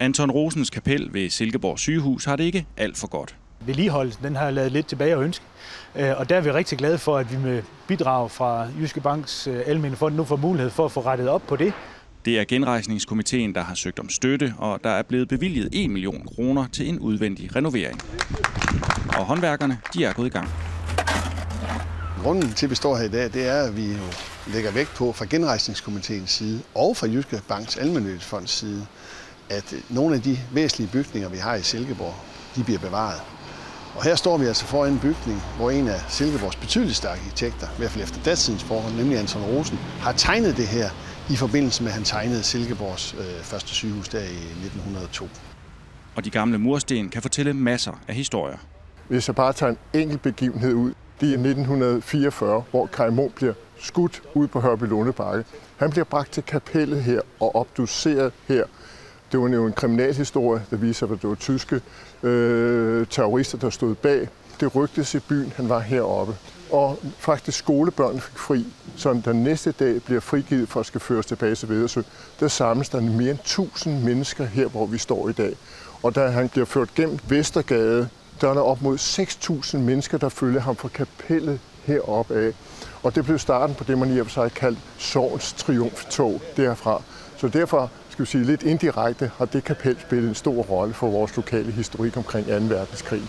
Anton Rosens kapel ved Silkeborg sygehus har det ikke alt for godt. Vedligeholdelsen den har lavet lidt tilbage at ønske, Øh, og der er vi rigtig glade for, at vi med bidrag fra Jyske Banks øh, Almene Fond nu får mulighed for at få rettet op på det. Det er genrejsningskomiteen, der har søgt om støtte, og der er blevet bevilget 1 million kroner til en udvendig renovering. Og håndværkerne, de er gået i gang. Grunden til, at vi står her i dag, det er, at vi jo lægger vægt på fra genrejsningskomiteens side og fra Jyske Banks Almenødighedsfonds side, at nogle af de væsentlige bygninger, vi har i Silkeborg, de bliver bevaret. Og her står vi altså foran en bygning, hvor en af Silkeborgs betydeligste arkitekter, i hvert fald efter datidens forhold, nemlig Anton Rosen, har tegnet det her i forbindelse med, at han tegnede Silkeborgs øh, første sygehus der i 1902. Og de gamle mursten kan fortælle masser af historier. Hvis jeg bare tager en enkelt begivenhed ud, det er 1944, hvor Kai Munk bliver skudt ud på Hørby Lundebakke. Han bliver bragt til kapellet her og obduceret her. Det var jo en kriminalhistorie, der viser, at det var tyske øh, terrorister, der stod bag. Det rygtes i byen, han var heroppe. Og faktisk skolebørn fik fri, så den næste dag bliver frigivet for at skal føres tilbage til Vedersø. Der samles der mere end 1000 mennesker her, hvor vi står i dag. Og da han bliver ført gennem Vestergade, der er der op mod 6.000 mennesker, der følger ham fra kapellet heroppe af. Og det blev starten på det, man i og for sig kaldt Sorgens triumftog derfra. Så derfor skal vi sige, lidt indirekte har det kapel spillet en stor rolle for vores lokale historik omkring 2. verdenskrig.